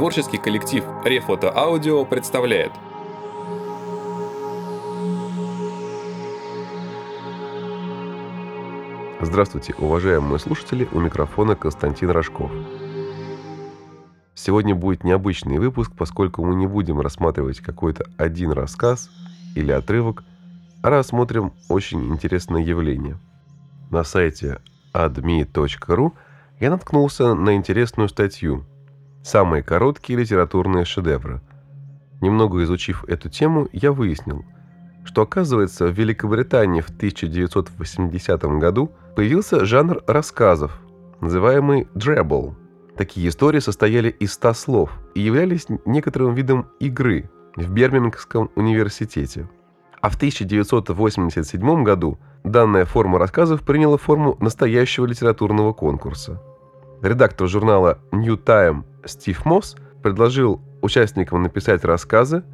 Творческий коллектив Рефото Аудио представляет Здравствуйте, уважаемые слушатели, у микрофона Константин Рожков. Сегодня будет необычный выпуск, поскольку мы не будем рассматривать какой-то один рассказ или отрывок, а рассмотрим очень интересное явление. На сайте admi.ru я наткнулся на интересную статью «Самые короткие литературные шедевры». Немного изучив эту тему, я выяснил, что оказывается в Великобритании в 1980 году появился жанр рассказов, называемый «дребл», Такие истории состояли из ста слов и являлись некоторым видом игры в Бермингском университете. А в 1987 году данная форма рассказов приняла форму настоящего литературного конкурса. Редактор журнала New Time Стив Мосс предложил участникам написать рассказы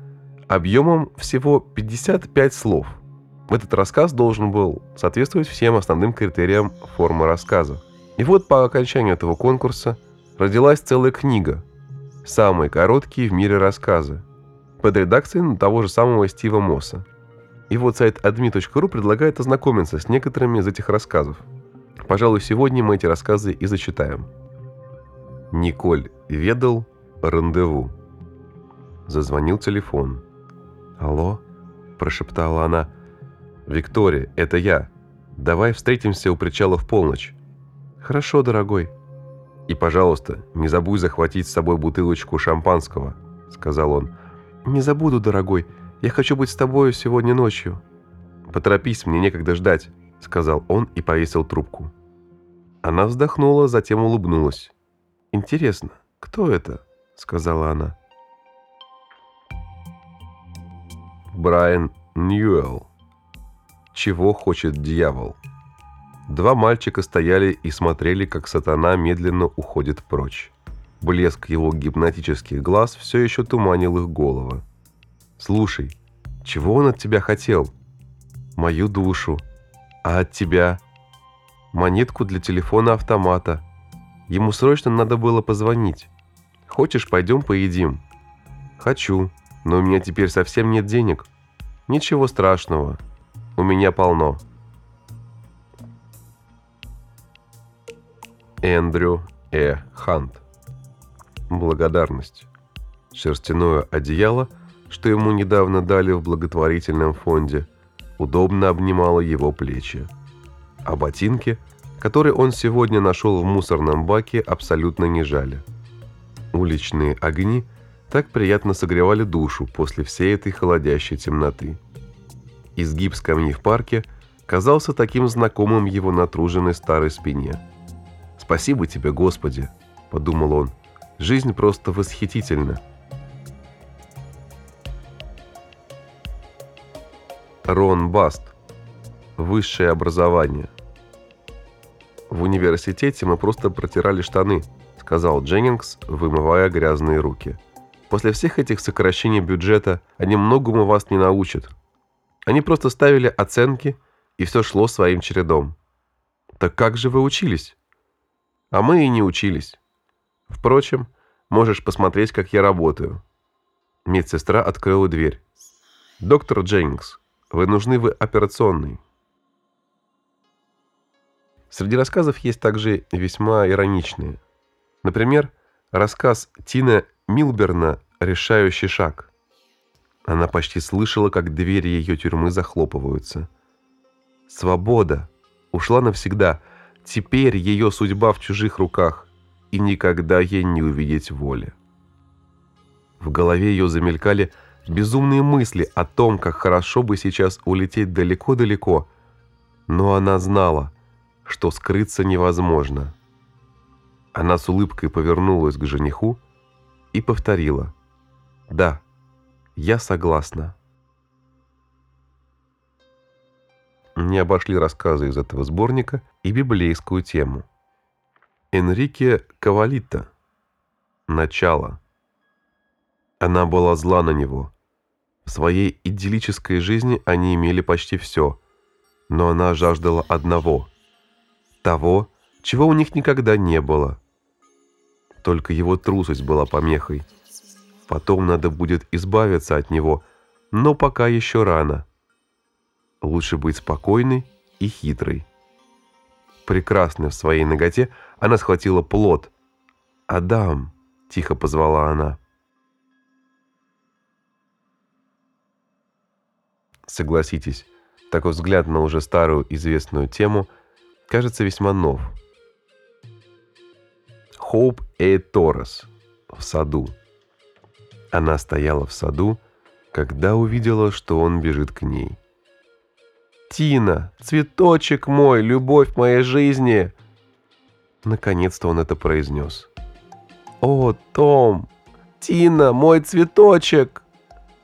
объемом всего 55 слов. Этот рассказ должен был соответствовать всем основным критериям формы рассказа. И вот по окончанию этого конкурса родилась целая книга «Самые короткие в мире рассказы» под редакцией того же самого Стива Мосса. И вот сайт admi.ru предлагает ознакомиться с некоторыми из этих рассказов. Пожалуй, сегодня мы эти рассказы и зачитаем. Николь ведал рандеву. Зазвонил телефон. «Алло?» – прошептала она. «Виктория, это я. Давай встретимся у причала в полночь». «Хорошо, дорогой», «И, пожалуйста, не забудь захватить с собой бутылочку шампанского», — сказал он. «Не забуду, дорогой. Я хочу быть с тобой сегодня ночью». «Поторопись, мне некогда ждать», — сказал он и повесил трубку. Она вздохнула, затем улыбнулась. «Интересно, кто это?» — сказала она. Брайан Ньюэлл. Чего хочет дьявол? Два мальчика стояли и смотрели, как сатана медленно уходит прочь. Блеск его гипнотических глаз все еще туманил их головы. «Слушай, чего он от тебя хотел?» «Мою душу. А от тебя?» «Монетку для телефона-автомата. Ему срочно надо было позвонить. Хочешь, пойдем поедим?» «Хочу, но у меня теперь совсем нет денег». «Ничего страшного. У меня полно». Эндрю Э. Хант. Благодарность. Шерстяное одеяло, что ему недавно дали в благотворительном фонде, удобно обнимало его плечи. А ботинки, которые он сегодня нашел в мусорном баке, абсолютно не жали. Уличные огни так приятно согревали душу после всей этой холодящей темноты. Изгиб скамьи в парке казался таким знакомым его натруженной старой спине – «Спасибо тебе, Господи!» – подумал он. «Жизнь просто восхитительна!» Рон Баст. Высшее образование. В университете мы просто протирали штаны, сказал Дженнингс, вымывая грязные руки. После всех этих сокращений бюджета они многому вас не научат. Они просто ставили оценки, и все шло своим чередом. Так как же вы учились? А мы и не учились. Впрочем, можешь посмотреть, как я работаю». Медсестра открыла дверь. «Доктор Дженнингс, вы нужны в операционной». Среди рассказов есть также весьма ироничные. Например, рассказ Тина Милберна «Решающий шаг». Она почти слышала, как двери ее тюрьмы захлопываются. Свобода ушла навсегда – Теперь ее судьба в чужих руках, и никогда ей не увидеть воли. В голове ее замелькали безумные мысли о том, как хорошо бы сейчас улететь далеко-далеко, но она знала, что скрыться невозможно. Она с улыбкой повернулась к жениху и повторила «Да, я согласна». не обошли рассказы из этого сборника и библейскую тему. Энрике Кавалита. Начало. Она была зла на него. В своей идиллической жизни они имели почти все, но она жаждала одного. Того, чего у них никогда не было. Только его трусость была помехой. Потом надо будет избавиться от него, но пока еще рано. Лучше быть спокойной и хитрой. Прекрасная в своей ноготе, она схватила плод. «Адам!» — тихо позвала она. Согласитесь, такой взгляд на уже старую известную тему кажется весьма нов. Хоуп Э. Торрес в саду. Она стояла в саду, когда увидела, что он бежит к ней. «Тина, цветочек мой, любовь моей жизни!» Наконец-то он это произнес. «О, Том! Тина, мой цветочек!»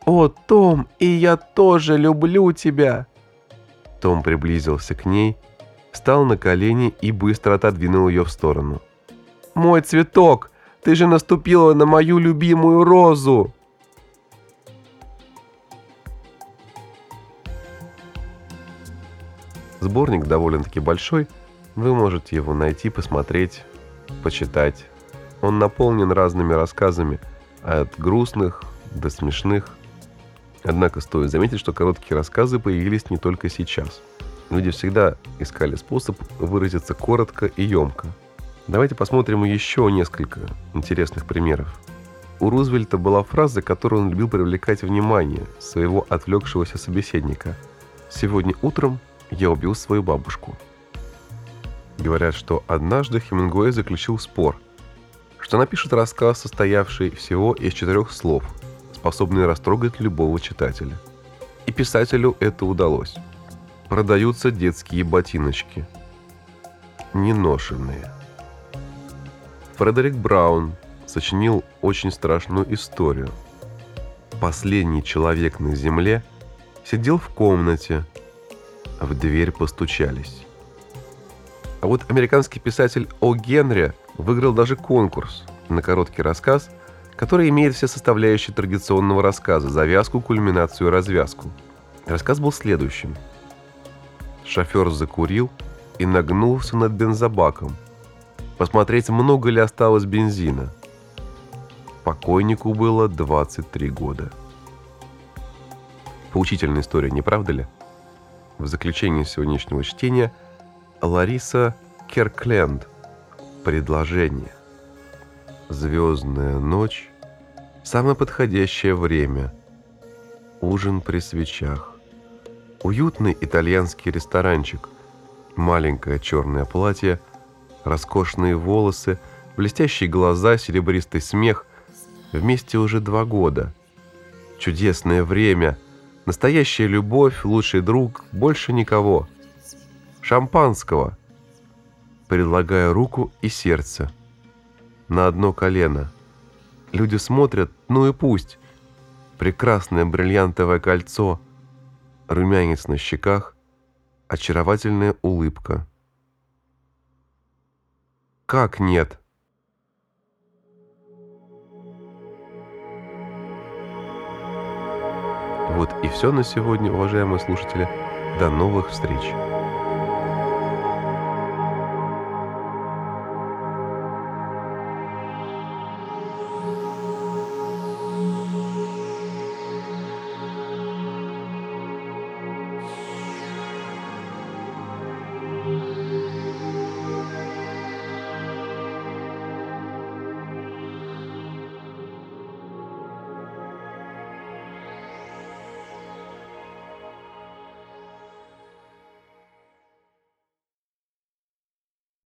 «О, Том, и я тоже люблю тебя!» Том приблизился к ней, встал на колени и быстро отодвинул ее в сторону. «Мой цветок! Ты же наступила на мою любимую розу!» Сборник довольно-таки большой, вы можете его найти, посмотреть, почитать. Он наполнен разными рассказами, от грустных до смешных – Однако стоит заметить, что короткие рассказы появились не только сейчас. Люди всегда искали способ выразиться коротко и емко. Давайте посмотрим еще несколько интересных примеров. У Рузвельта была фраза, которую он любил привлекать внимание своего отвлекшегося собеседника. «Сегодня утром я убил свою бабушку». Говорят, что однажды Хемингуэй заключил спор, что напишет рассказ, состоявший всего из четырех слов – способные растрогать любого читателя. И писателю это удалось. Продаются детские ботиночки. Неношенные. Фредерик Браун сочинил очень страшную историю. Последний человек на земле сидел в комнате, в дверь постучались. А вот американский писатель О. Генри выиграл даже конкурс на короткий рассказ – который имеет все составляющие традиционного рассказа – завязку, кульминацию и развязку. Рассказ был следующим. Шофер закурил и нагнулся над бензобаком. Посмотреть, много ли осталось бензина. Покойнику было 23 года. Поучительная история, не правда ли? В заключении сегодняшнего чтения Лариса Керкленд. Предложение. Звездная ночь Самое подходящее время. Ужин при свечах. Уютный итальянский ресторанчик. Маленькое черное платье, роскошные волосы, блестящие глаза, серебристый смех. Вместе уже два года. Чудесное время. Настоящая любовь, лучший друг, больше никого. Шампанского. Предлагаю руку и сердце. На одно колено – Люди смотрят, ну и пусть. Прекрасное бриллиантовое кольцо, румянец на щеках, очаровательная улыбка. Как нет? Вот и все на сегодня, уважаемые слушатели. До новых встреч!